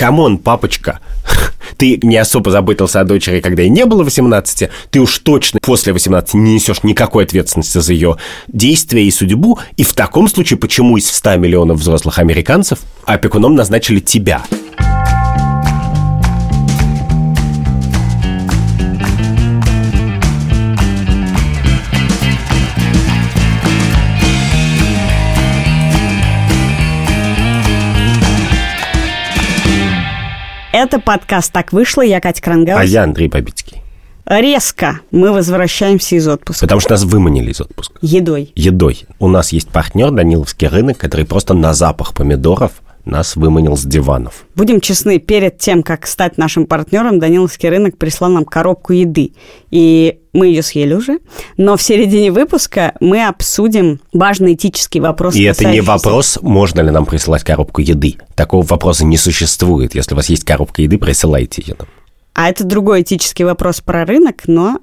come on, папочка, ты не особо заботился о дочери, когда ей не было 18, ты уж точно после 18 не несешь никакой ответственности за ее действия и судьбу, и в таком случае почему из 100 миллионов взрослых американцев опекуном назначили тебя? Это подкаст «Так вышло». Я Катя Крангаус. А я Андрей Бабицкий. Резко мы возвращаемся из отпуска. Потому что нас выманили из отпуска. Едой. Едой. У нас есть партнер Даниловский рынок, который просто на запах помидоров нас выманил с диванов. Будем честны, перед тем, как стать нашим партнером, Даниловский рынок прислал нам коробку еды. И мы ее съели уже. Но в середине выпуска мы обсудим важный этический вопрос. И это не вопрос, можно ли нам присылать коробку еды. Такого вопроса не существует. Если у вас есть коробка еды, присылайте ее нам. А это другой этический вопрос про рынок, но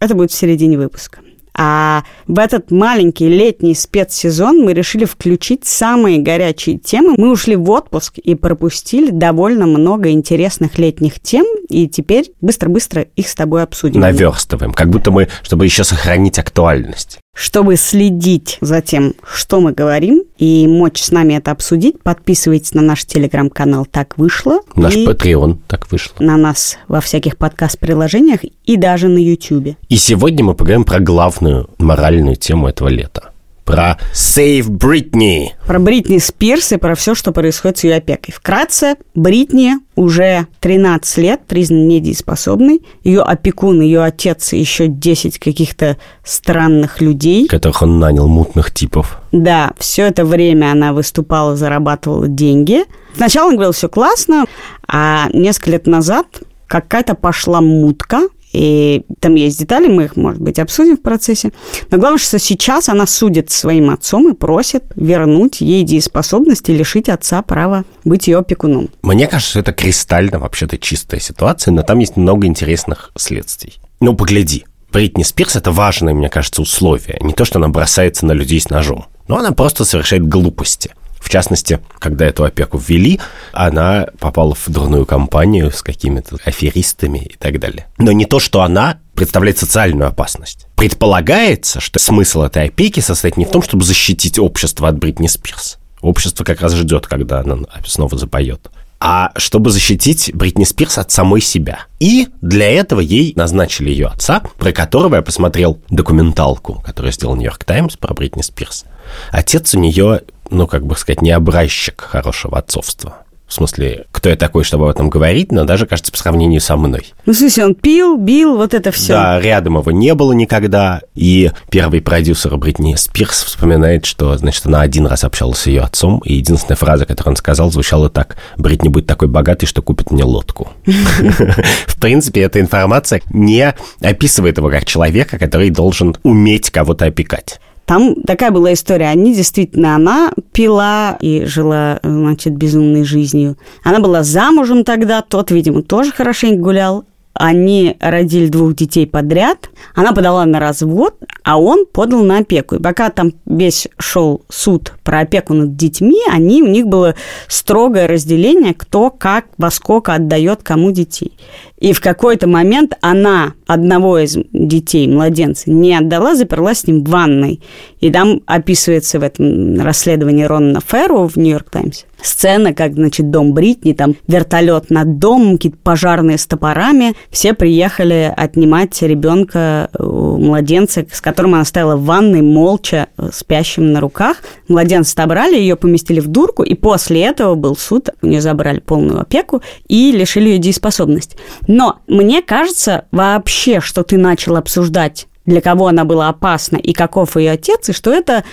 это будет в середине выпуска. А в этот маленький летний спецсезон мы решили включить самые горячие темы. Мы ушли в отпуск и пропустили довольно много интересных летних тем, и теперь быстро-быстро их с тобой обсудим. Наверстываем, как будто мы, чтобы еще сохранить актуальность. Чтобы следить за тем, что мы говорим, и мочь с нами это обсудить, подписывайтесь на наш телеграм-канал «Так вышло». Наш Patreon «Так вышло». На нас во всяких подкаст-приложениях и даже на YouTube. И сегодня мы поговорим про главную моральную тему этого лета про Save Britney. Про Бритни Спирс и про все, что происходит с ее опекой. Вкратце, Бритни уже 13 лет признан недееспособной. Ее опекун, ее отец и еще 10 каких-то странных людей. Которых он нанял, мутных типов. Да, все это время она выступала, зарабатывала деньги. Сначала он говорил, все классно, а несколько лет назад какая-то пошла мутка, и там есть детали, мы их, может быть, обсудим в процессе. Но главное, что сейчас она судит своим отцом и просит вернуть ей дееспособность и лишить отца права быть ее опекуном. Мне кажется, это кристально вообще-то чистая ситуация, но там есть много интересных следствий. Ну, погляди. Бритни Спирс – это важное, мне кажется, условие. Не то, что она бросается на людей с ножом, но она просто совершает глупости – в частности, когда эту опеку ввели, она попала в дурную компанию с какими-то аферистами и так далее. Но не то, что она представляет социальную опасность. Предполагается, что смысл этой опеки состоит не в том, чтобы защитить общество от Бритни Спирс. Общество как раз ждет, когда она снова запоет а чтобы защитить Бритни Спирс от самой себя. И для этого ей назначили ее отца, про которого я посмотрел документалку, которую сделал Нью-Йорк Таймс про Бритни Спирс. Отец у нее, ну, как бы сказать, не образчик хорошего отцовства. В смысле, кто я такой, чтобы об этом говорить, но даже, кажется, по сравнению со мной. Ну, в смысле, он пил, бил, вот это все. Да, рядом его не было никогда. И первый продюсер Бритни Спирс вспоминает, что, значит, она один раз общалась с ее отцом, и единственная фраза, которую он сказал, звучала так. «Бритни будет такой богатой, что купит мне лодку». В принципе, эта информация не описывает его как человека, который должен уметь кого-то опекать. Там такая была история. Они действительно, она пила и жила, значит, безумной жизнью. Она была замужем тогда, тот, видимо, тоже хорошенько гулял. Они родили двух детей подряд. Она подала на развод, а он подал на опеку. И пока там весь шел суд про опеку над детьми, они, у них было строгое разделение, кто как, во сколько отдает кому детей. И в какой-то момент она одного из детей, младенца, не отдала, заперла с ним в ванной. И там описывается в этом расследовании Ронна Ферро в «Нью-Йорк Таймс» сцена, как, значит, дом Бритни, там вертолет над домом, какие-то пожарные с топорами. Все приехали отнимать ребенка, младенца, с которым она стояла в ванной, молча, спящим на руках. Младенца отобрали, ее поместили в дурку, и после этого был суд, у нее забрали полную опеку и лишили ее дееспособности. Но мне кажется вообще, что ты начал обсуждать, для кого она была опасна и каков ее отец, и что это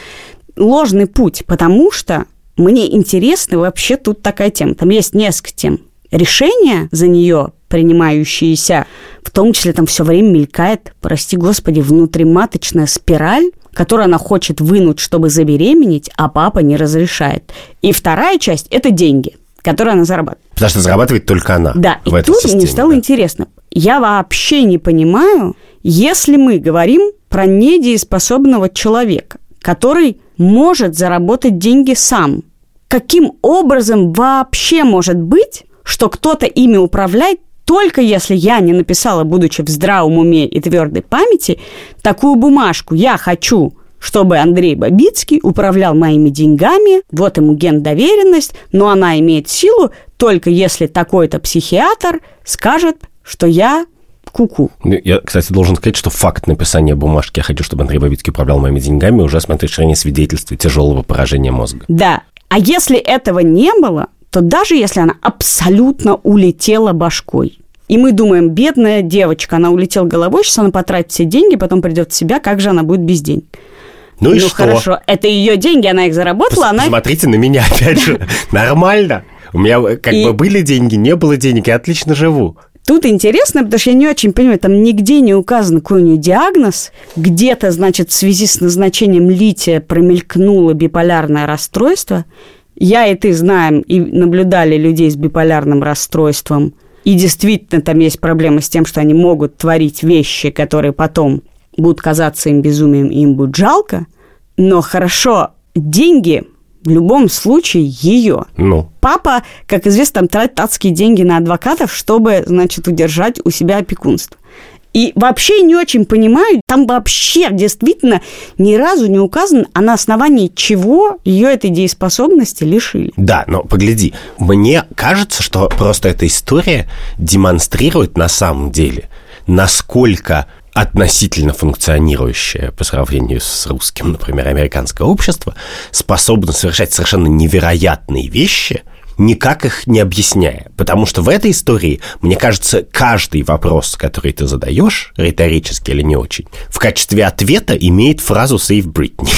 ложный путь, потому что мне интересна вообще тут такая тема. Там есть несколько тем. Решения за нее принимающиеся, в том числе там все время мелькает, прости господи, внутриматочная спираль, которую она хочет вынуть, чтобы забеременеть, а папа не разрешает. И вторая часть – это деньги которые она зарабатывает. Потому что зарабатывает только она. Да, и тут системе, мне стало да. интересно. Я вообще не понимаю, если мы говорим про недееспособного человека, который может заработать деньги сам, каким образом вообще может быть, что кто-то ими управляет только если я не написала, будучи в здравом уме и твердой памяти, такую бумажку «Я хочу чтобы Андрей Бабицкий управлял моими деньгами, вот ему ген доверенность, но она имеет силу только если такой-то психиатр скажет, что я куку. Ну, я, кстати, должен сказать, что факт написания бумажки «Я хочу, чтобы Андрей Бабицкий управлял моими деньгами» уже, с моей точки зрения, свидетельствует тяжелого поражения мозга. Да. А если этого не было, то даже если она абсолютно улетела башкой, и мы думаем, бедная девочка, она улетела головой, сейчас она потратит все деньги, потом придет в себя, как же она будет без денег. Ну и ну что? хорошо, это ее деньги, она их заработала, она... Посмотрите на меня, опять же. Нормально. У меня как И- бы были деньги, не было денег, я отлично живу. Тут интересно, потому что я не очень понимаю, там нигде не указан, какой у нее диагноз. Где-то, значит, в связи с назначением лития промелькнуло биполярное расстройство. Я и ты знаем и наблюдали людей с биполярным расстройством. И действительно там есть проблемы с тем, что они могут творить вещи, которые потом будут казаться им безумием, и им будет жалко. Но хорошо, деньги в любом случае ее. Ну, Папа, как известно, там тратит адские деньги на адвокатов, чтобы, значит, удержать у себя опекунство. И вообще не очень понимаю, там вообще действительно ни разу не указано, а на основании чего ее этой дееспособности лишили. да, но погляди, мне кажется, что просто эта история демонстрирует на самом деле, насколько относительно функционирующее по сравнению с русским, например, американское общество, способно совершать совершенно невероятные вещи, никак их не объясняя. Потому что в этой истории, мне кажется, каждый вопрос, который ты задаешь, риторически или не очень, в качестве ответа имеет фразу «Save Britney».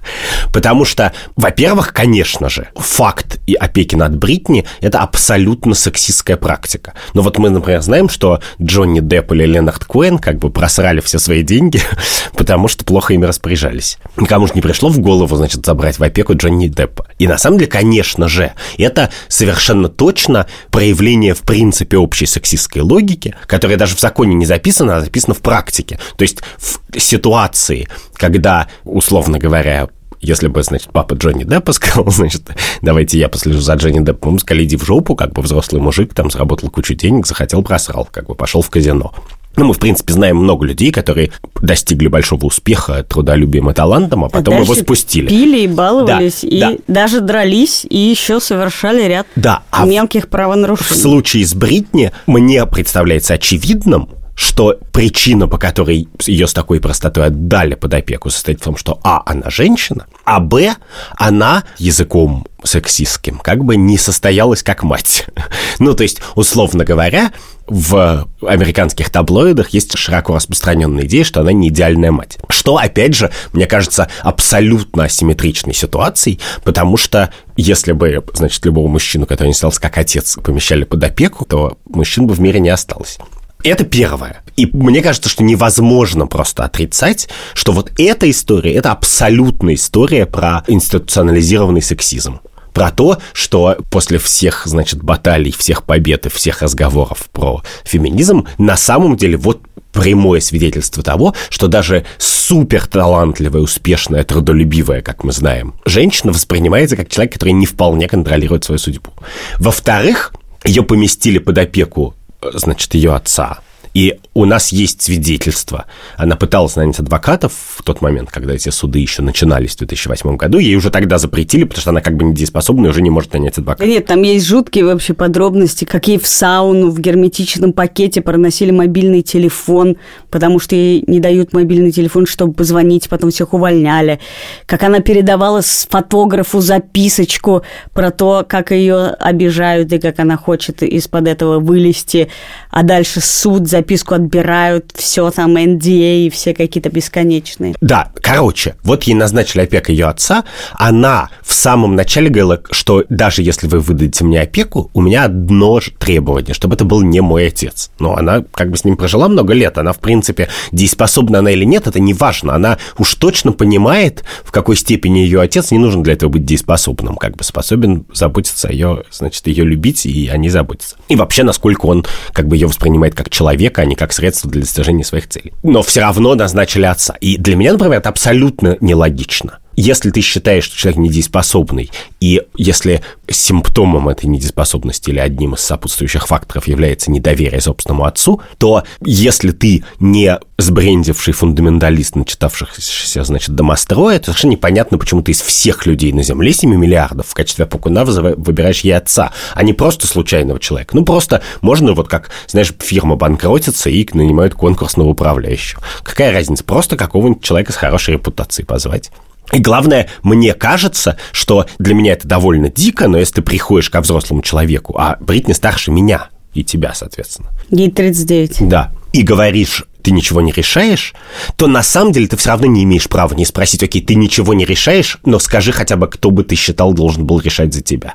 Потому что, во-первых, конечно же, факт и опеки над Бритни – это абсолютно сексистская практика. Но вот мы, например, знаем, что Джонни Депп или Ленард Куэн как бы просрали все свои деньги, потому что плохо ими распоряжались. Никому же не пришло в голову, значит, забрать в опеку Джонни Деппа. И на самом деле, конечно же, это совершенно точно проявление, в принципе, общей сексистской логики, которая даже в законе не записана, а записана в практике. То есть в ситуации, когда, условно говоря, если бы, значит, папа Джонни Деппа сказал, значит, давайте я послежу за Джонни Деппом, сказали, иди в жопу, как бы взрослый мужик, там заработал кучу денег, захотел, просрал, как бы пошел в казино. Ну, мы, в принципе, знаем много людей, которые достигли большого успеха трудолюбием и талантом, а потом его Дальше спустили. Пили и баловались, Да, и да. даже дрались, и еще совершали ряд Да, а в- мелких В правонарушений. случае с Бритни мне представляется очевидным, что причина, по которой ее с такой простотой отдали под опеку, состоит в том, что а. она женщина, а б. она языком сексистским как бы не состоялась как мать. Ну, то есть, условно говоря, в американских таблоидах есть широко распространенная идея, что она не идеальная мать. Что, опять же, мне кажется, абсолютно асимметричной ситуацией, потому что если бы, значит, любого мужчину, который не стался как отец, помещали под опеку, то мужчин бы в мире не осталось. Это первое. И мне кажется, что невозможно просто отрицать, что вот эта история, это абсолютная история про институционализированный сексизм. Про то, что после всех, значит, баталий, всех побед и всех разговоров про феминизм, на самом деле вот прямое свидетельство того, что даже супер талантливая, успешная, трудолюбивая, как мы знаем, женщина воспринимается как человек, который не вполне контролирует свою судьбу. Во-вторых, ее поместили под опеку, значит, ее отца. И у нас есть свидетельство. Она пыталась нанять адвокатов в тот момент, когда эти суды еще начинались в 2008 году. Ей уже тогда запретили, потому что она как бы недееспособна и уже не может нанять адвоката. нет, там есть жуткие вообще подробности, как ей в сауну в герметичном пакете проносили мобильный телефон, потому что ей не дают мобильный телефон, чтобы позвонить, потом всех увольняли. Как она передавала фотографу записочку про то, как ее обижают и как она хочет из-под этого вылезти, а дальше суд записку отбирают, все там NDA и все какие-то бесконечные. Да, короче, вот ей назначили опека ее отца. Она в самом начале говорила, что даже если вы выдадите мне опеку, у меня одно требование, чтобы это был не мой отец. Но она как бы с ним прожила много лет. Она, в принципе, дееспособна она или нет, это не важно. Она уж точно понимает, в какой степени ее отец не нужен для этого быть дееспособным, как бы способен заботиться о ее, значит, ее любить, и о ней заботиться. И вообще, насколько он как бы ее воспринимает как человека, а не как средство для достижения своих целей. Но все равно назначили отца. И для меня, например, это абсолютно нелогично. Если ты считаешь, что человек недееспособный, и если симптомом этой недееспособности или одним из сопутствующих факторов является недоверие собственному отцу, то если ты не сбрендивший фундаменталист, начитавшийся, значит, домостроя, то совершенно непонятно, почему ты из всех людей на Земле, 7 миллиардов, в качестве опекуна выбираешь ей отца, а не просто случайного человека. Ну, просто можно вот как, знаешь, фирма банкротится и нанимают конкурсного управляющего. Какая разница? Просто какого-нибудь человека с хорошей репутацией позвать. И главное, мне кажется, что для меня это довольно дико, но если ты приходишь ко взрослому человеку, а Бритни старше меня и тебя, соответственно. Ей 39. Да. И говоришь, ты ничего не решаешь, то на самом деле ты все равно не имеешь права не спросить, окей, ты ничего не решаешь, но скажи хотя бы, кто бы ты считал должен был решать за тебя.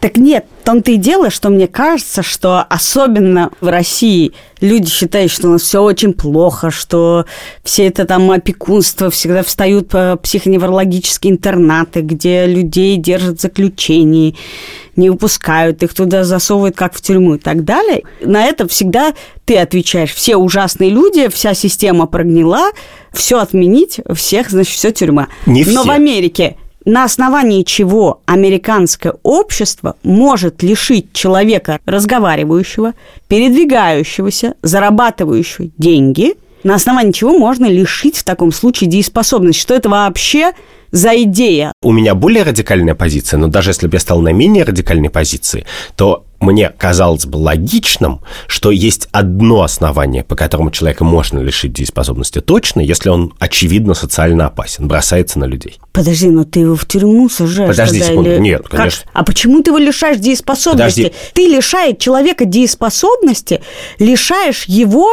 Так нет, в том-то и дело, что мне кажется, что особенно в России люди считают, что у нас все очень плохо, что все это там опекунство, всегда встают по психоневрологические интернаты, где людей держат в заключении, не выпускают, их туда засовывают как в тюрьму и так далее. На это всегда ты отвечаешь. Все ужасные люди, вся система прогнила, все отменить, всех, значит, все тюрьма. Не Но все. в Америке на основании чего американское общество может лишить человека разговаривающего, передвигающегося, зарабатывающего деньги, на основании чего можно лишить в таком случае дееспособности. Что это вообще за идея? У меня более радикальная позиция, но даже если бы я стал на менее радикальной позиции, то мне казалось бы логичным, что есть одно основание, по которому человека можно лишить дееспособности точно, если он очевидно социально опасен, бросается на людей. Подожди, но ты его в тюрьму сажаешь. Подожди тогда секунду. или- Нет, Как? конечно. А почему ты его лишаешь дееспособности? Подожди. Ты лишаешь человека дееспособности, лишаешь его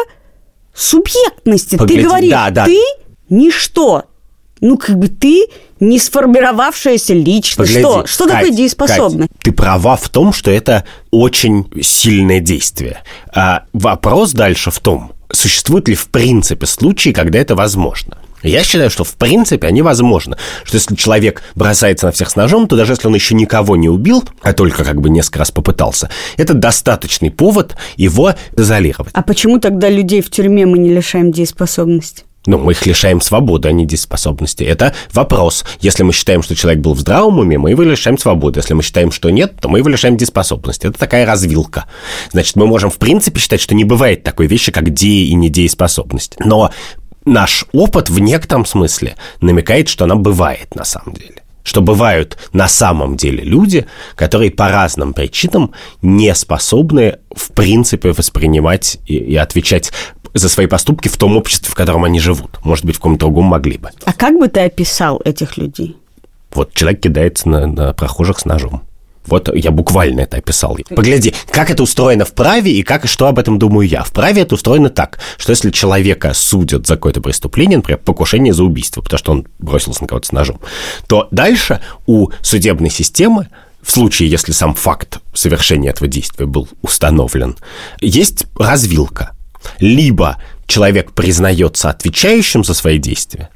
субъектности. Погоди, ты говоришь, да, да. ты ничто. Ну, как бы ты не сформировавшаяся личность. Погляди, что? Что Кать, такое дееспособность? Кать, ты права в том, что это очень сильное действие. А вопрос дальше в том, существуют ли в принципе случаи, когда это возможно. Я считаю, что в принципе они возможны. Что если человек бросается на всех с ножом, то даже если он еще никого не убил, а только как бы несколько раз попытался, это достаточный повод его изолировать. А почему тогда людей в тюрьме мы не лишаем дееспособности? Ну, мы их лишаем свободы, а не дееспособности. Это вопрос. Если мы считаем, что человек был в здравом уме, мы его лишаем свободы. Если мы считаем, что нет, то мы его лишаем дееспособности. Это такая развилка. Значит, мы можем в принципе считать, что не бывает такой вещи, как дея и недееспособность. Но наш опыт в некотором смысле намекает, что она бывает на самом деле. Что бывают на самом деле люди, которые по разным причинам не способны в принципе воспринимать и, и отвечать за свои поступки в том обществе, в котором они живут. Может быть, в каком-то другом могли бы. А как бы ты описал этих людей? Вот человек кидается на, на прохожих с ножом. Вот я буквально это описал. Погляди, как это устроено в праве и как и что об этом думаю я. В праве это устроено так, что если человека судят за какое-то преступление, например, покушение за убийство, потому что он бросился на кого-то с ножом, то дальше у судебной системы в случае, если сам факт совершения этого действия был установлен, есть развилка. Либо человек признается отвечающим за свои действия,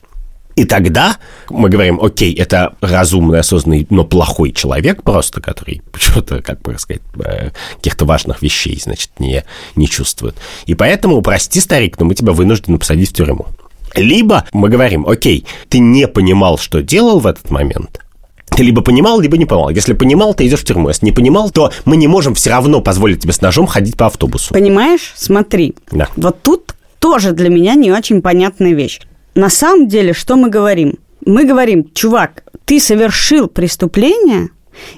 и тогда мы говорим, окей, это разумный, осознанный, но плохой человек просто, который почему-то, как бы сказать, э, каких-то важных вещей, значит, не, не чувствует. И поэтому, прости, старик, но мы тебя вынуждены посадить в тюрьму. Либо мы говорим, окей, ты не понимал, что делал в этот момент, ты либо понимал, либо не понимал. Если понимал, ты идешь в тюрьму. Если не понимал, то мы не можем все равно позволить тебе с ножом ходить по автобусу. Понимаешь? Смотри. Да. Вот тут тоже для меня не очень понятная вещь. На самом деле, что мы говорим? Мы говорим, чувак, ты совершил преступление,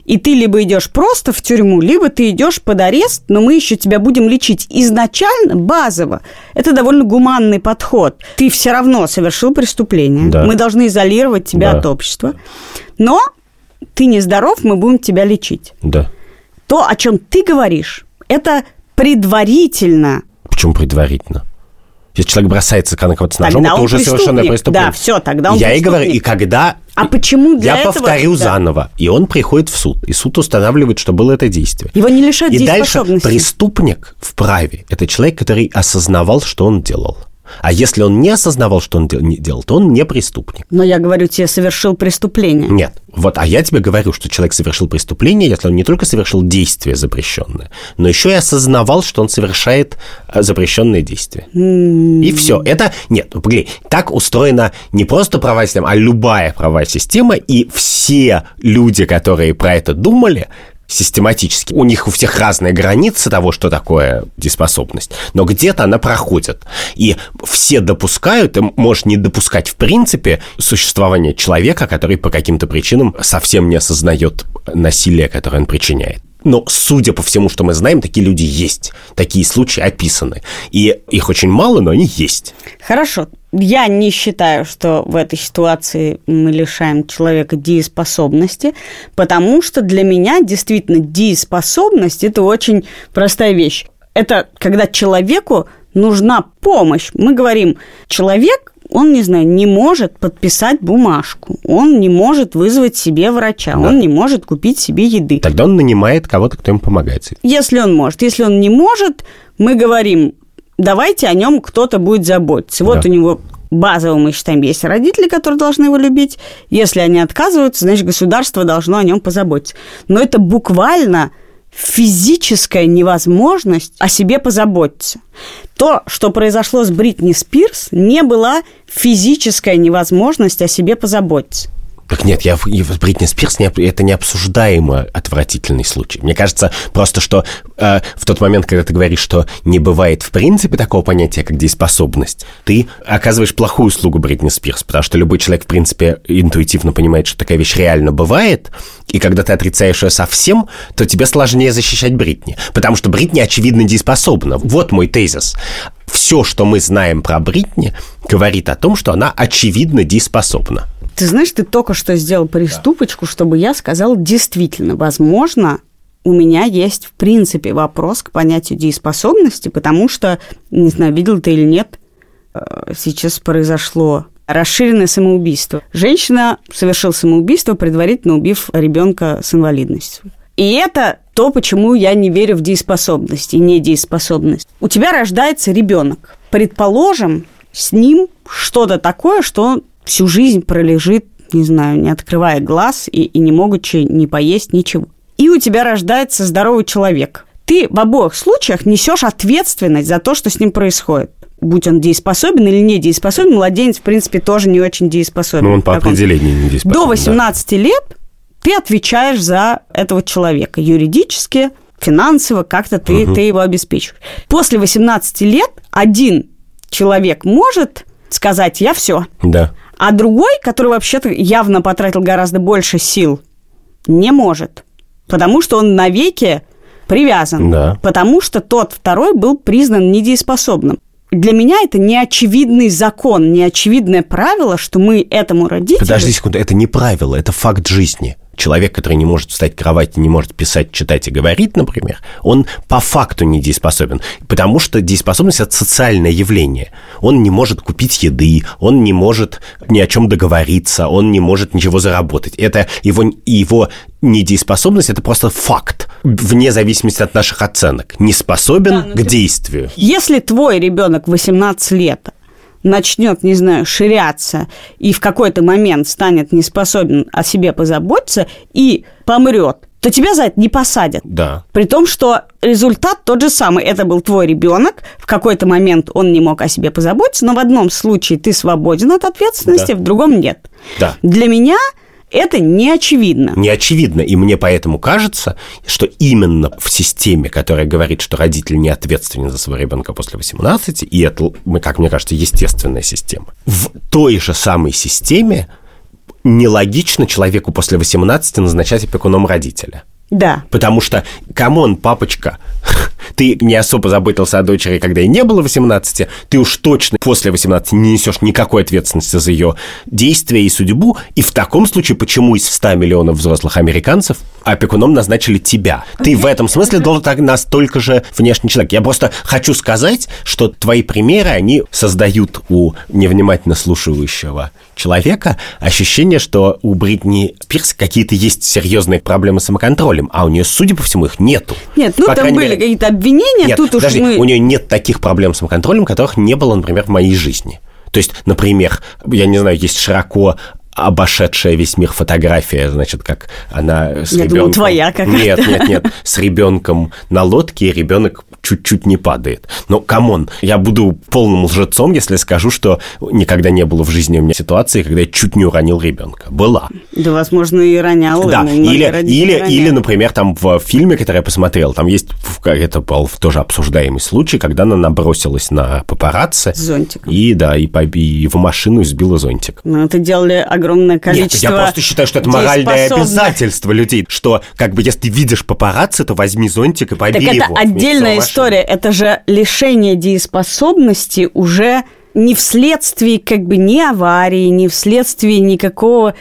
и ты либо идешь просто в тюрьму, либо ты идешь под арест, но мы еще тебя будем лечить. Изначально, базово, это довольно гуманный подход. Ты все равно совершил преступление. Да. Мы должны изолировать тебя Да. от общества. Но ты нездоров, мы будем тебя лечить. Да. То, о чем ты говоришь, это предварительно Почему предварительно? Если человек бросается на кого-то с ножом, Тогда это уже преступник. преступление. Да, всё, тогда он Я и говорю, и когда... А почему для Я этого- повторю да. заново. И он приходит в суд. И суд устанавливает, что было это действие. Его не лишают И дальше преступник в праве – это человек, который осознавал, что он делал. А если он не осознавал, что он делал, то он не преступник. Но я говорю, тебе совершил преступление. Нет. Вот, а я тебе говорю, что человек совершил преступление, если он не только совершил действие запрещенное, но еще и осознавал, что он совершает э, запрещенное действие. Mm. И все. Это нет, ну, погоди, так устроена не просто правовая система, а любая правовая система, и все люди, которые про это думали, систематически. У них у всех разные границы того, что такое дееспособность, но где-то она проходит. И все допускают, ты можешь не допускать в принципе существование человека, который по каким-то причинам совсем не осознает насилие, которое он причиняет. Но, судя по всему, что мы знаем, такие люди есть. Такие случаи описаны. И их очень мало, но они есть. Хорошо. Я не считаю, что в этой ситуации мы лишаем человека дееспособности, потому что для меня действительно дееспособность – это очень простая вещь. Это когда человеку нужна помощь. Мы говорим, человек он, не знаю, не может подписать бумажку, он не может вызвать себе врача, да. он не может купить себе еды. Тогда он нанимает кого-то, кто ему помогает. Если он может. Если он не может, мы говорим, давайте о нем кто-то будет заботиться. Вот да. у него базово мы считаем, есть родители, которые должны его любить. Если они отказываются, значит, государство должно о нем позаботиться. Но это буквально физическая невозможность о себе позаботиться. То, что произошло с Бритни Спирс, не была физическая невозможность о себе позаботиться. Так нет, я, Бритни Спирс не, это необсуждаемо отвратительный случай. Мне кажется просто, что э, в тот момент, когда ты говоришь, что не бывает в принципе такого понятия, как дееспособность, ты оказываешь плохую услугу Бритни Спирс, потому что любой человек, в принципе, интуитивно понимает, что такая вещь реально бывает, и когда ты отрицаешь ее совсем, то тебе сложнее защищать Бритни, потому что Бритни, очевидно, дееспособна. Вот мой тезис. Все, что мы знаем про Бритни, говорит о том, что она очевидно дееспособна. Ты знаешь, ты только что сделал приступочку, да. чтобы я сказал действительно, возможно, у меня есть, в принципе, вопрос к понятию дееспособности, потому что, не знаю, видел ты или нет, э, сейчас произошло расширенное самоубийство. Женщина совершила самоубийство, предварительно убив ребенка с инвалидностью. И это то, почему я не верю в дееспособность и недееспособность. У тебя рождается ребенок. Предположим, с ним что-то такое, что всю жизнь пролежит, не знаю, не открывая глаз и, и не могучи не поесть ничего. И у тебя рождается здоровый человек. Ты в обоих случаях несешь ответственность за то, что с ним происходит будь он дееспособен или не дееспособен, младенец, в принципе, тоже не очень дееспособен. Ну, он по определению не дееспособен. До 18 да. лет ты отвечаешь за этого человека юридически, финансово, как-то ты, угу. ты его обеспечиваешь. После 18 лет один человек может сказать «я все». Да. А другой, который вообще-то явно потратил гораздо больше сил, не может. Потому что он навеки привязан. Да. Потому что тот второй был признан недееспособным. Для меня это неочевидный закон, неочевидное правило, что мы этому родителю... Подожди секунду, это не правило, это факт жизни человек, который не может встать в кровати, не может писать, читать и говорить, например, он по факту не дееспособен, потому что дееспособность – это социальное явление. Он не может купить еды, он не может ни о чем договориться, он не может ничего заработать. Это его, его недееспособность – это просто факт, вне зависимости от наших оценок. Не способен да, ну, к действию. Если твой ребенок 18 лет начнет, не знаю, ширяться и в какой-то момент станет не способен о себе позаботиться и помрет, то тебя за это не посадят. Да. При том, что результат тот же самый. Это был твой ребенок, в какой-то момент он не мог о себе позаботиться, но в одном случае ты свободен от ответственности, да. в другом нет. Да. Для меня это не очевидно. Не очевидно. И мне поэтому кажется, что именно в системе, которая говорит, что родитель не ответственен за своего ребенка после 18, и это, как мне кажется, естественная система, в той же самой системе нелогично человеку после 18 назначать опекуном родителя. Да. Потому что, come on, папочка, ты не особо заботился о дочери, когда ей не было 18, ты уж точно после 18 не несешь никакой ответственности за ее действия и судьбу, и в таком случае почему из 100 миллионов взрослых американцев опекуном назначили тебя? Ты в этом смысле должен настолько же внешний человек. Я просто хочу сказать, что твои примеры, они создают у невнимательно слушающего человека ощущение, что у Бритни Спирс какие-то есть серьезные проблемы с самоконтролем, а у нее, судя по всему, их нету. Нет, ну по там были какие-то обвинения, нет, тут подожди, уж мы... у нее нет таких проблем с самоконтролем, которых не было, например, в моей жизни. То есть, например, я не знаю, есть широко обошедшая весь мир фотография, значит, как она с Я ребенком... думала, твоя какая-то. Нет, нет, нет, с ребенком на лодке, и ребенок чуть-чуть не падает. Но, come on, я буду полным лжецом, если скажу, что никогда не было в жизни у меня ситуации, когда я чуть не уронил ребенка. Была. Да, возможно, и ронял. Да, или, или, или, например, там в фильме, который я посмотрел, там есть, это был тоже обсуждаемый случай, когда она набросилась на папарацци. С зонтиком. И, да, и, и в машину сбила зонтик. Ну, это делали огромное Нет, количество я просто считаю, что это моральное обязательство людей, что как бы если видишь папарацци, то возьми зонтик и побей Так это его. вместе отдельная история. Это же лишение дееспособности уже не вследствие как бы ни аварии, не вследствие никакого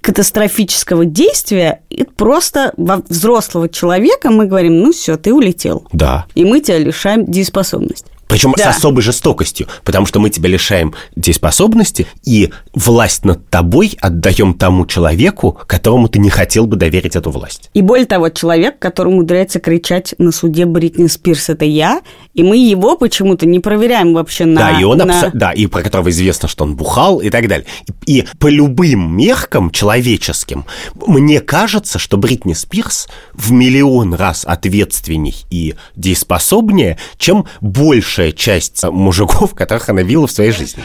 катастрофического действия. Это просто во взрослого человека мы говорим, ну все, ты улетел. Да. И мы тебя лишаем дееспособности. Причем Да. с особой жестокостью, потому что мы тебя лишаем дееспособности, и власть над тобой отдаем тому человеку, которому ты не хотел бы доверить эту власть. И более того, человек, который умудряется кричать на суде Бритни Спирс, это я, и мы его почему-то не проверяем вообще на... да, и он на- абсо- да, и про которого известно, что он бухал и так далее. И, и по любым меркам человеческим мне кажется, что Бритни Спирс в миллион раз ответственней и дееспособнее, чем большая часть мужиков, которых она видела в своей жизни.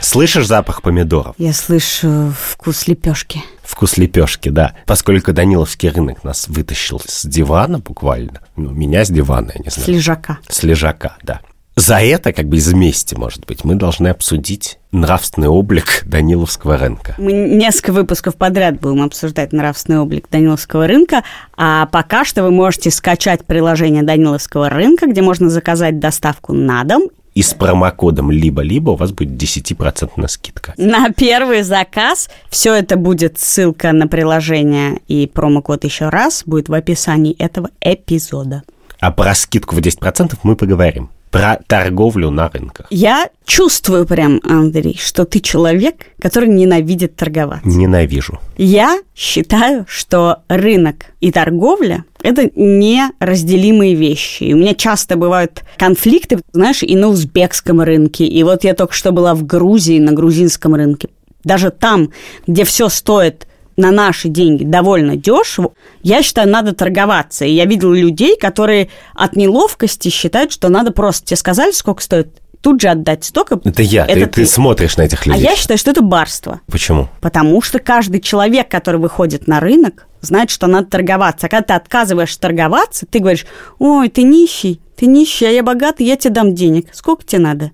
Слышишь запах помидоров? Я слышу вкус лепешки. Вкус лепешки, да. Поскольку Даниловский рынок нас вытащил с дивана буквально, ну, меня с дивана, я не С знаю, лежака. с лежака, да. За это, как бы из мести, может быть, мы должны обсудить нравственный облик Даниловского рынка. Мы несколько выпусков подряд будем обсуждать нравственный облик Даниловского рынка, а пока что вы можете скачать приложение Даниловского рынка, где можно заказать доставку на дом. И с промокодом либо-либо у вас будет 10% скидка. На первый заказ все это будет ссылка на приложение и промокод еще раз будет в описании этого эпизода. А про скидку в 10% мы поговорим. Про торговлю на рынках. Я чувствую прям, Андрей, что ты человек, который ненавидит торговаться. Ненавижу. Я считаю, что рынок и торговля – это неразделимые вещи. И у меня часто бывают конфликты, знаешь, и на узбекском рынке. И вот я только что была в Грузии, на грузинском рынке. Даже там, где все стоит на наши деньги довольно дешево, я считаю, надо торговаться. И я видела людей, которые от неловкости считают, что надо просто, тебе сказали, сколько стоит, тут же отдать столько. Это я, ты, Это ты смотришь на этих А людей. я считаю, что это барство. Почему? Потому что каждый человек, который выходит на рынок, знает, что надо торговаться. А когда ты отказываешься торговаться, ты говоришь, ой, ты нищий, ты нищий, а я богатый, я тебе дам денег. Сколько тебе надо?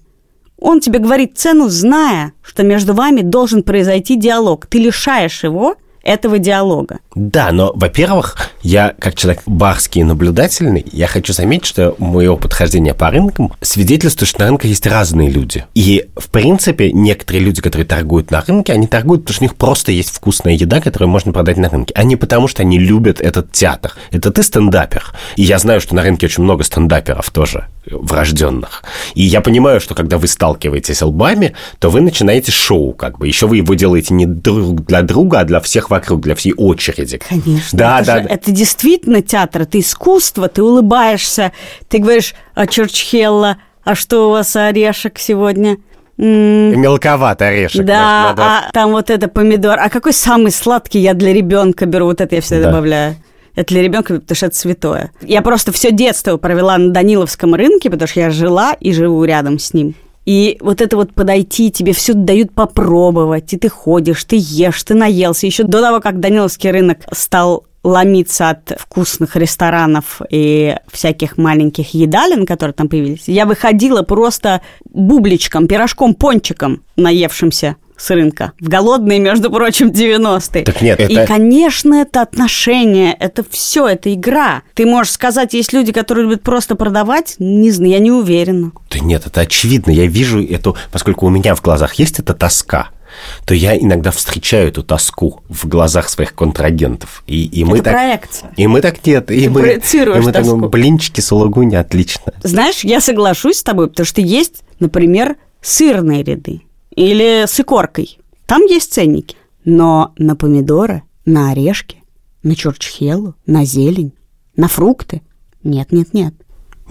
Он тебе говорит цену, зная, что между вами должен произойти диалог. Ты лишаешь его этого диалога. Да, но, во-первых, я, как человек барский и наблюдательный, я хочу заметить, что мое опыт хождения по рынкам свидетельствует, что на рынках есть разные люди. И, в принципе, некоторые люди, которые торгуют на рынке, они торгуют, потому что у них просто есть вкусная еда, которую можно продать на рынке, а не потому, что они любят этот театр. Это ты стендапер. И я знаю, что на рынке очень много стендаперов тоже врожденных. И я понимаю, что когда вы сталкиваетесь лбами, то вы начинаете шоу, как бы. Еще вы его делаете не друг для друга, а для всех вокруг, для всей очереди. Конечно. Да, это, да, же- это действительно театр, это искусство, ты улыбаешься, ты говоришь, а Чурчхелла, а что у вас орешек сегодня? М, Мелковат орешек. Да, может, надо- а там вот это помидор. А какой самый сладкий я для ребенка беру? Вот это я всегда Да. добавляю. Это для ребенка, потому что это святое. Я просто все детство провела на Даниловском рынке, потому что я жила и живу рядом с ним. И вот это вот подойти, тебе все дают попробовать, и ты ходишь, ты ешь, ты наелся. Еще до того, как Даниловский рынок стал ломиться от вкусных ресторанов и всяких маленьких едалин, которые там появились, я выходила просто бубличком, пирожком, пончиком, наевшимся с рынка. В голодные, между прочим, 90-е. Так нет, И, это- конечно, это отношения, это все, это игра. Ты можешь сказать, есть люди, которые любят просто продавать? Не знаю, я не уверена. Да нет, это очевидно. Я вижу эту, поскольку у меня в глазах есть эта тоска, то я иногда встречаю эту тоску в глазах своих контрагентов. И, и мы это так... проекция. И мы так нет. И Ты мы, проецируешь и мы так, тоску. блинчики с улугуни, отлично. Знаешь, я соглашусь с тобой, потому что есть, например, сырные ряды или с икоркой. Там есть ценники. Но на помидоры, на орешки, на чурчхелу, на зелень На фрукты? Нет, нет, нет.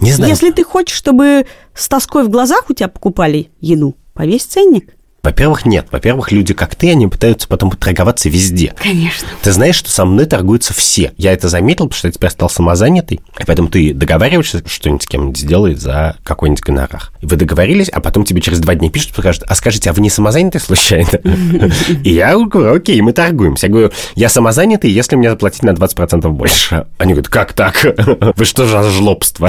Не знаю. Если ты хочешь, чтобы с тоской в глазах у тебя покупали еду, повесь ценник. Во-первых, нет. Во-первых, люди, как ты, они пытаются потом торговаться везде. Конечно. Ты знаешь, что со мной торгуются все. Я это заметил, потому что я теперь стал самозанятый. И поэтому ты договариваешься что-нибудь с кем-нибудь сделать за какой-нибудь гонорар. Вы договорились, а потом тебе через два дня пишут, скажут, а скажите, а вы не самозанятый случайно? И я говорю, окей, мы торгуемся. Я говорю, я самозанятый, если мне заплатить на 20% больше. Они говорят, как так? Вы что же жлобство?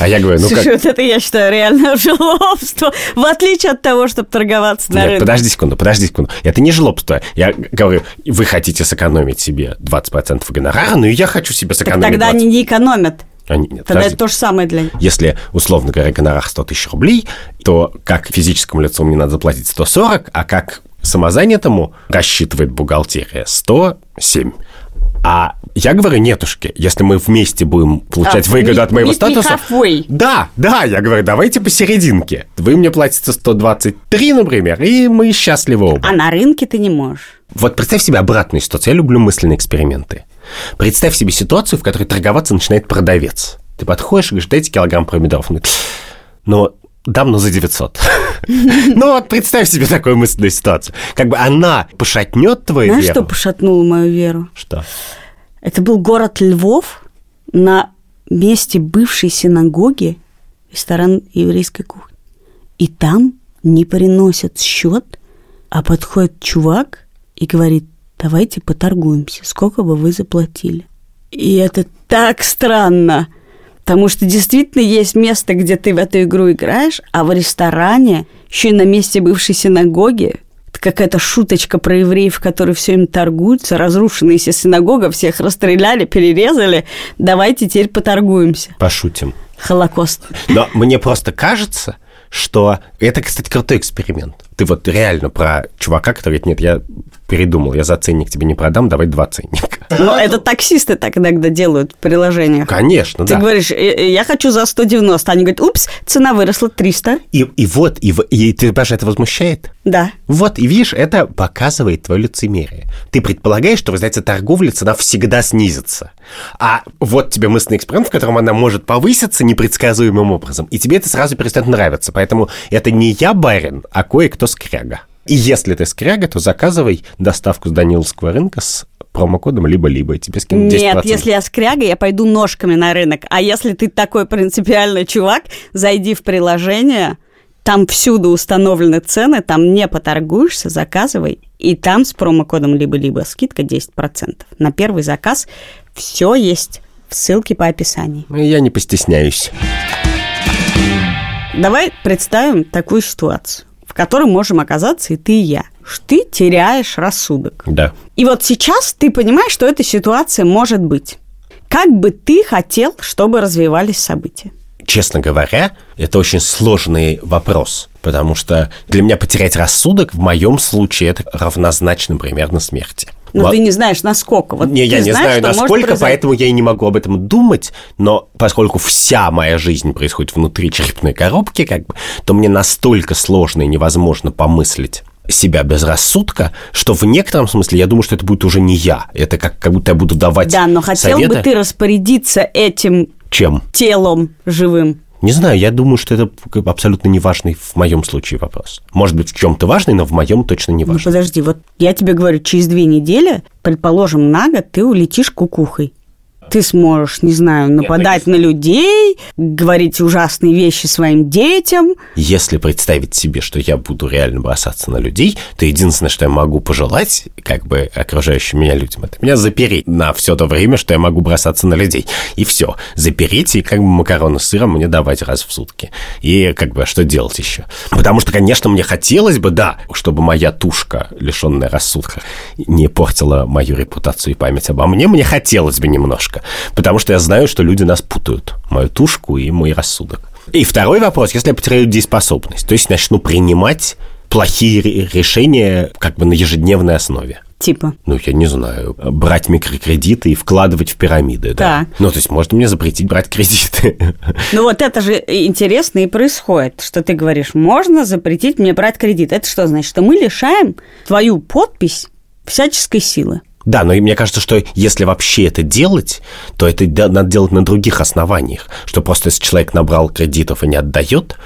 А я говорю, ну как? Вот это я считаю реально жлобство. В отличие от того, чтобы торговаться на Нет, рынке. подожди секунду, подожди секунду. Это не жлобство. Я говорю, вы хотите сэкономить себе 20% гонорара, но и я хочу себе Так сэкономить тогда 20. они не экономят. Они- нет, Тогда подожди. это то же самое для них. Если, условно говоря, гонорар 100 тысяч рублей, то как физическому лицу мне надо заплатить 140, а как самозанятому рассчитывает бухгалтерия 107. А я говорю, нетушки, если мы вместе будем получать А, выгоду meet- от моего me статуса... halfway. Да, да, я говорю, давайте посерединке. Вы мне платите 123, например, и мы счастливы оба. А на рынке ты не можешь. Вот представь себе обратную ситуацию. Я люблю мысленные эксперименты. Представь себе ситуацию, в которой торговаться начинает продавец. Ты подходишь и говоришь, дайте килограмм помидоров. Он говорит, ну, дам, но за 900. Ну вот представь себе такую мысленную ситуацию. Как бы она пошатнет твою Знаешь, веру. что пошатнуло мою веру? Что? Это был город Львов на месте бывшей синагоги, ресторан еврейской кухни. И там не приносят счет, а подходит чувак и говорит, давайте поторгуемся, сколько бы вы заплатили. И это так странно, потому что действительно есть место, где ты в эту игру играешь, а в ресторане, еще и на месте бывшей синагоги, какая-то шуточка про евреев, которые все им торгуются, разрушенная синагога, всех расстреляли, перерезали, давайте теперь поторгуемся. Пошутим. Холокост. Но мне просто кажется, что это, кстати, крутой эксперимент. Ты вот реально про чувака, который говорит, нет, я передумал, я за ценник тебе не продам, давай два ценника. Но это таксисты так иногда делают в приложениях. Конечно, Ты да. говоришь, «Э, э, я хочу за 190. Они говорят, упс, цена выросла 300. И, и вот, и, и ты даже это возмущает? Да. Вот, и видишь, это показывает твое лицемерие. Ты предполагаешь, что в результате торговли цена всегда снизится. А вот тебе мысленный эксперимент, в котором она может повыситься непредсказуемым образом, и тебе это сразу перестает нравиться. Поэтому это не я барин, а кое-кто скряга. И если ты скряга, то заказывай доставку с Даниловского рынка с промокодом либо-либо, и тебе скинут 10%. Нет, если я скряга, я пойду ножками на рынок. А если ты такой принципиальный чувак, зайди в приложение, там всюду установлены цены, там не поторгуешься, заказывай. И там с промокодом либо-либо скидка 10%. На первый заказ все есть в ссылке по описанию. Ну, Я не постесняюсь. Давай представим такую ситуацию, в можем оказаться и ты, и я. Что Ты теряешь рассудок. Да. И вот сейчас ты понимаешь, что эта ситуация может быть. Как бы ты хотел, чтобы развивались события? Честно говоря, это очень сложный вопрос, потому что для меня потерять рассудок в моем случае это равнозначно примерно смерти. Но Ла- ты не знаешь, насколько. Вот не, я не знаешь, знаю, насколько, поэтому я и не могу об этом думать, но поскольку вся моя жизнь происходит внутри черепной коробки, как бы, то мне настолько сложно и невозможно помыслить себя без рассудка, что в некотором смысле я думаю, что это будет уже не я. Это как, как будто я буду давать Да, но хотел советы. бы ты распорядиться этим Чем? телом живым. Не знаю, я думаю, что это абсолютно неважный в моем случае вопрос. Может быть, в чем-то важный, но в моем точно не Ну важный. подожди, вот я тебе говорю, через две недели, предположим, на год ты улетишь кукухой. Ты сможешь, не знаю, нападать на людей, говорить ужасные вещи своим детям. Если представить себе, что я буду реально бросаться на людей, то единственное, что я могу пожелать, как бы окружающим меня людям, это меня запереть на все то время, что я могу бросаться на людей. И все. Запереть и как бы макароны с сыром мне давать раз в сутки. И как бы что делать еще? Потому что, конечно, мне хотелось бы, да, чтобы моя тушка, лишенная рассудка, не портила мою репутацию и память обо мне. Мне хотелось бы немножко. Потому что я знаю, что люди нас путают. Мою тушку и мой рассудок. И второй вопрос, если я потеряю дееспособность, то есть начну принимать плохие ре- решения как бы на ежедневной основе. Типа. Ну, я не знаю, брать микрокредиты и вкладывать в пирамиды, да. Так. Ну, то есть, можно мне запретить брать кредиты. Ну вот это же интересно и происходит, что ты говоришь, можно запретить мне брать кредит. Это что значит? Что мы лишаем твою подпись всяческой силы. Да, но мне кажется, что если вообще это делать, то это надо делать на других основаниях. Что просто если человек набрал кредитов и не отдает,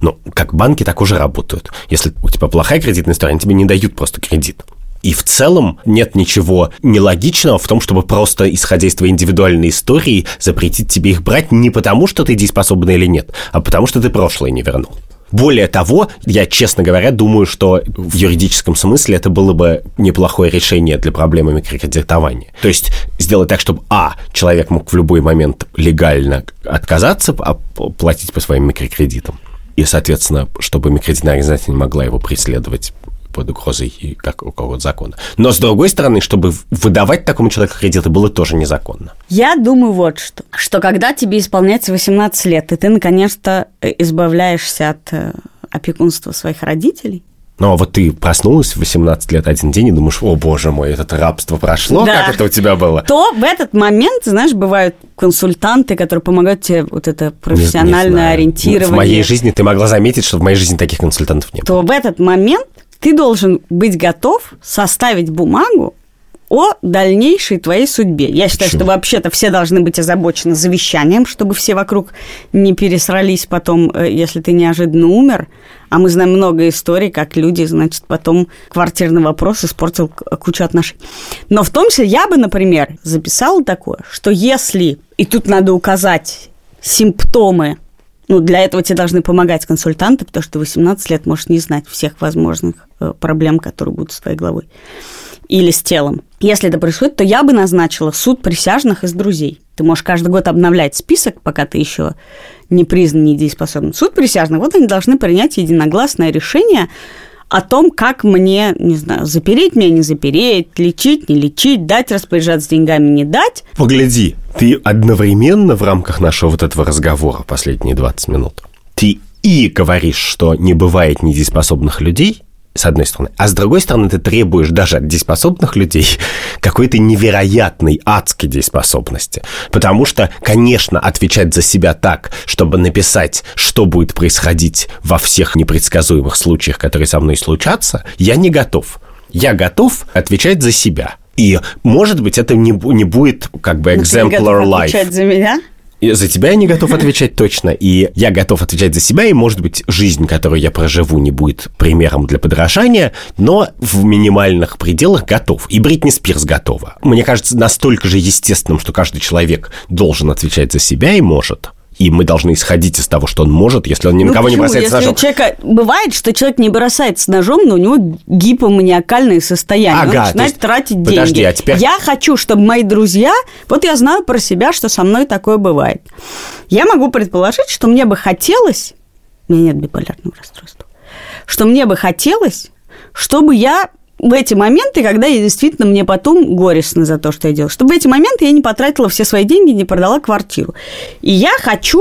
ну, как банки так уже работают. Если у тебя плохая кредитная история, они тебе не дают просто кредит. И в целом нет ничего нелогичного в том, чтобы просто, исходя из твоей индивидуальной истории, запретить тебе их брать не потому, что ты дееспособный или нет, а потому, что ты прошлое не вернул. Более того, я, честно говоря, думаю, что в юридическом смысле это было бы неплохое решение для проблемы микрокредитования. То есть сделать так, чтобы, а, человек мог в любой момент легально отказаться платить по своим микрокредитам, и, соответственно, чтобы микрокредитная организация не могла его преследовать под угрозой какого-то закона. Но, с другой стороны, чтобы выдавать такому человеку кредиты было тоже незаконно. Я думаю вот что. Что когда тебе исполняется 18 лет, и ты, наконец-то, э, избавляешься от э, опекунства своих родителей, ну, а вот ты проснулась в 18 лет один день и думаешь, о, боже мой, это рабство прошло, да. как это у тебя было? То в этот момент, знаешь, бывают консультанты, которые помогают тебе вот это профессиональное не, не ориентирование. В моей жизни ты могла заметить, что в моей жизни таких консультантов нет. То в этот момент ты должен быть готов составить бумагу о дальнейшей твоей судьбе. Я считаю, Почему? что вообще-то все должны быть озабочены завещанием, чтобы все вокруг не пересрались потом, э, если ты неожиданно умер. А мы знаем много историй, как люди, значит, потом квартирный вопрос испортил кучу отношений. Но в том числе я бы, например, записала такое, что если, и тут надо указать симптомы ну, для этого тебе должны помогать консультанты, потому что 18 лет можешь не знать всех возможных э, проблем, которые будут с твоей головой или с телом. Если это происходит, то я бы назначила суд присяжных из друзей. Ты можешь каждый год обновлять список, пока ты еще не признан недееспособным. Суд присяжных, вот они должны принять единогласное решение о том, как мне, не знаю, запереть меня, не запереть, лечить, не лечить, дать распоряжаться деньгами, не дать. Погляди, ты одновременно в рамках нашего вот этого разговора последние 20 минут, ты и говоришь, что не бывает недееспособных людей, с одной стороны. А с другой стороны, ты требуешь даже от дееспособных людей какой-то невероятной адской дееспособности. Потому что, конечно, отвечать за себя так, чтобы написать, что будет происходить во всех непредсказуемых случаях, которые со мной случатся, я не готов. Я готов отвечать за себя. И, может быть, это не, не будет как бы exemplar life. отвечать за меня? За тебя я не готов отвечать точно, и я готов отвечать за себя, и, может быть, жизнь, которую я проживу, не будет примером для подражания, но в минимальных пределах готов. И Бритни Спирс готова. Мне кажется, настолько же естественным, что каждый человек должен отвечать за себя и может – и мы должны исходить из того, что он может, если он ни на ну, кого почему? не бросается если ножом. Человека... Бывает, что человек не бросается ножом, но у него гипоманиакальное состояние. Ага, он начинает есть... тратить деньги. Подожди, а теперь... Я хочу, чтобы мои друзья... Вот я знаю про себя, что со мной такое бывает. Я могу предположить, что мне бы хотелось... У меня нет биполярного расстройства. Что мне бы хотелось, чтобы я в эти моменты, когда я действительно мне потом горестно за то, что я делала, чтобы в эти моменты я не потратила все свои деньги, не продала квартиру. И я хочу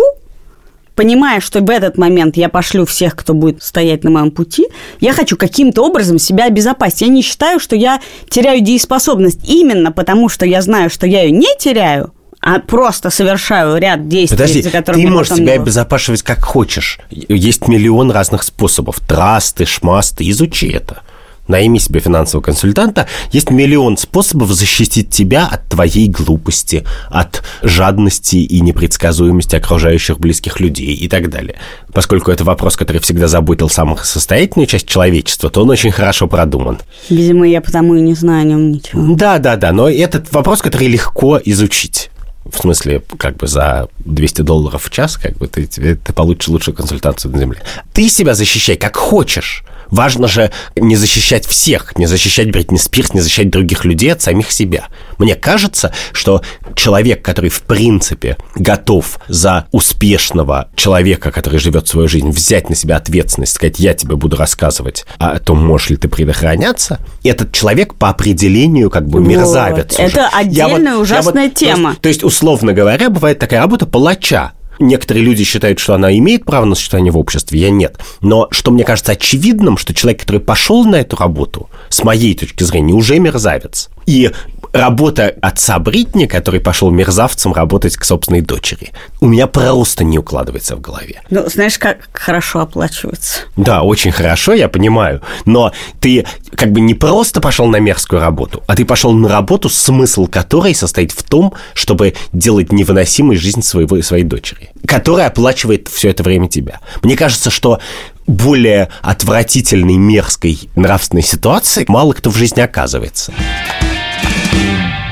понимая, что в этот момент я пошлю всех, кто будет стоять на моем пути, я хочу каким-то образом себя обезопасить. Я не считаю, что я теряю дееспособность именно потому, что я знаю, что я ее не теряю, а просто совершаю ряд действий, Подожди, за которыми ты можешь себя обезопашивать как хочешь. Есть миллион разных способов. Трасты, шмасты, изучи это найми себе финансового консультанта. Есть миллион способов защитить тебя от твоей глупости, от жадности и непредсказуемости окружающих близких людей и так далее. Поскольку это вопрос, который всегда заботил самых состоятельную часть человечества, то он очень хорошо продуман. Видимо, я потому и не знаю о нем ничего. Да, да, да, но этот вопрос, который легко изучить. В смысле, как бы за 200 долларов в час, как бы ты, ты получишь лучшую консультацию на Земле. Ты себя защищай как хочешь. Важно же не защищать всех, не защищать Бритни Спирс, не защищать других людей от самих себя. Мне кажется, что человек, который в принципе готов за успешного человека, который живет свою жизнь, взять на себя ответственность, сказать, я тебе буду рассказывать о том, можешь ли ты предохраняться, этот человек по определению как бы мерзавец. Вот. Это уже. отдельная я ужасная вот, тема. То есть, то есть, условно говоря, бывает такая работа палача некоторые люди считают, что она имеет право на существование в обществе, я нет. Но что мне кажется очевидным, что человек, который пошел на эту работу, с моей точки зрения, уже мерзавец. И работа отца Бритни, который пошел мерзавцем работать к собственной дочери, у меня просто не укладывается в голове. Ну, знаешь, как хорошо оплачивается. Да, очень хорошо, я понимаю. Но ты как бы не просто пошел на мерзкую работу, а ты пошел на работу, смысл которой состоит в том, чтобы делать невыносимой жизнь своего, своей дочери, которая оплачивает все это время тебя. Мне кажется, что более отвратительной, мерзкой нравственной ситуации мало кто в жизни оказывается.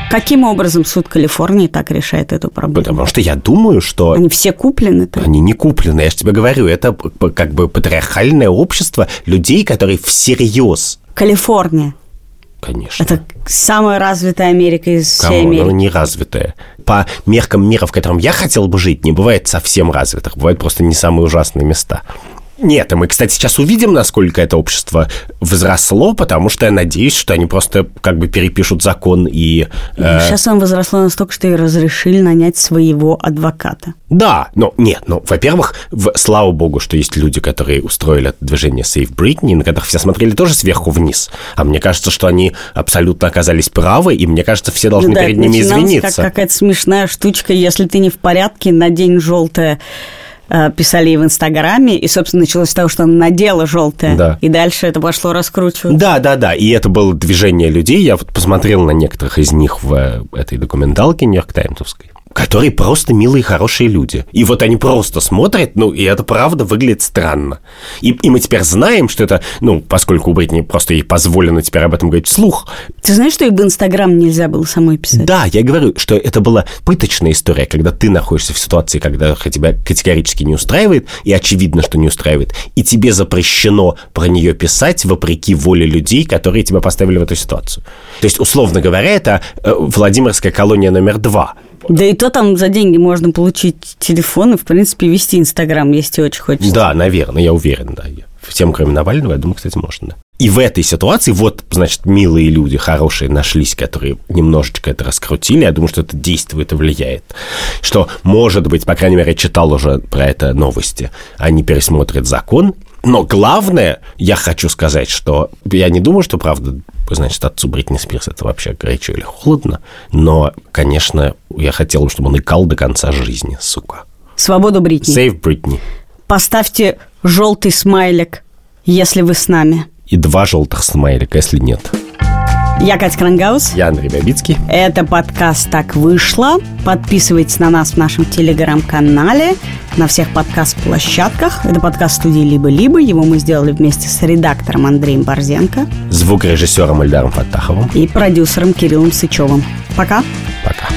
Каким образом суд Калифорнии так решает эту проблему? Потому что я думаю, что... Они все куплены -то? Они не куплены, я же тебе говорю, это как бы патриархальное общество людей, которые всерьез... Калифорния. Конечно. Это самая развитая Америка из всей Кому? Америки. Ну, не развитая. По меркам мира, в котором я хотел бы жить, не бывает совсем развитых. Бывают просто не самые ужасные места. Нет, и мы, кстати, сейчас увидим, насколько это общество возросло, потому что я надеюсь, что они просто как бы перепишут закон и... Э... Сейчас он возросло настолько, что и разрешили нанять своего адвоката. Да, но нет, ну, во-первых, в, слава богу, что есть люди, которые устроили это движение Save Britney, на которых все смотрели тоже сверху вниз. А мне кажется, что они абсолютно оказались правы, и мне кажется, все должны ну, да, перед ними извиниться. как какая-то смешная штучка, если ты не в порядке, надень желтое Э, писали и в Инстаграме, и, собственно, началось с того, что он надела желтое, да. и дальше это пошло раскручивать. Да, да, да, и это было движение людей, я вот посмотрел на некоторых из них в э, этой документалке Нью-Йорк Таймсовской которые просто милые, хорошие люди. И вот они просто смотрят, ну, и это правда выглядит странно. И, и мы теперь знаем, что это, ну, поскольку у Бритни просто ей позволено теперь об этом говорить вслух. Ты знаешь, что и в Инстаграм нельзя было самой писать? Да, я говорю, что это была пыточная история, когда ты находишься в ситуации, когда тебя категорически не устраивает, и очевидно, что не устраивает, и тебе запрещено про нее писать вопреки воле людей, которые тебя поставили в эту ситуацию. То есть, условно говоря, это э, Владимирская колония номер два – да и то там за деньги можно получить телефон и, в принципе, вести Инстаграм, если очень хочется. Да, наверное, я уверен, да. Всем, кроме Навального, я думаю, кстати, можно, да. И в этой ситуации вот, значит, милые люди, хорошие нашлись, которые немножечко это раскрутили. Я думаю, что это действует и влияет. Что, может быть, по крайней мере, я читал уже про это новости, они пересмотрят закон. Но главное, я хочу сказать, что я не думаю, что, правда, значит, отцу Бритни Спирс это вообще горячо или холодно, но, конечно, я хотел, чтобы он икал до конца жизни, сука. Свободу Бритни. Save Бритни. Поставьте желтый смайлик, если вы с нами. И два желтых смайлика, если нет. Я Катя Крангаус. Я Андрей Бабицкий. Это подкаст «Так вышло». Подписывайтесь на нас в нашем телеграм-канале, на всех подкаст-площадках. Это подкаст студии «Либо-либо». Его мы сделали вместе с редактором Андреем Борзенко. Звукорежиссером Ильдаром Фаттаховым. И продюсером Кириллом Сычевым. Пока. Пока.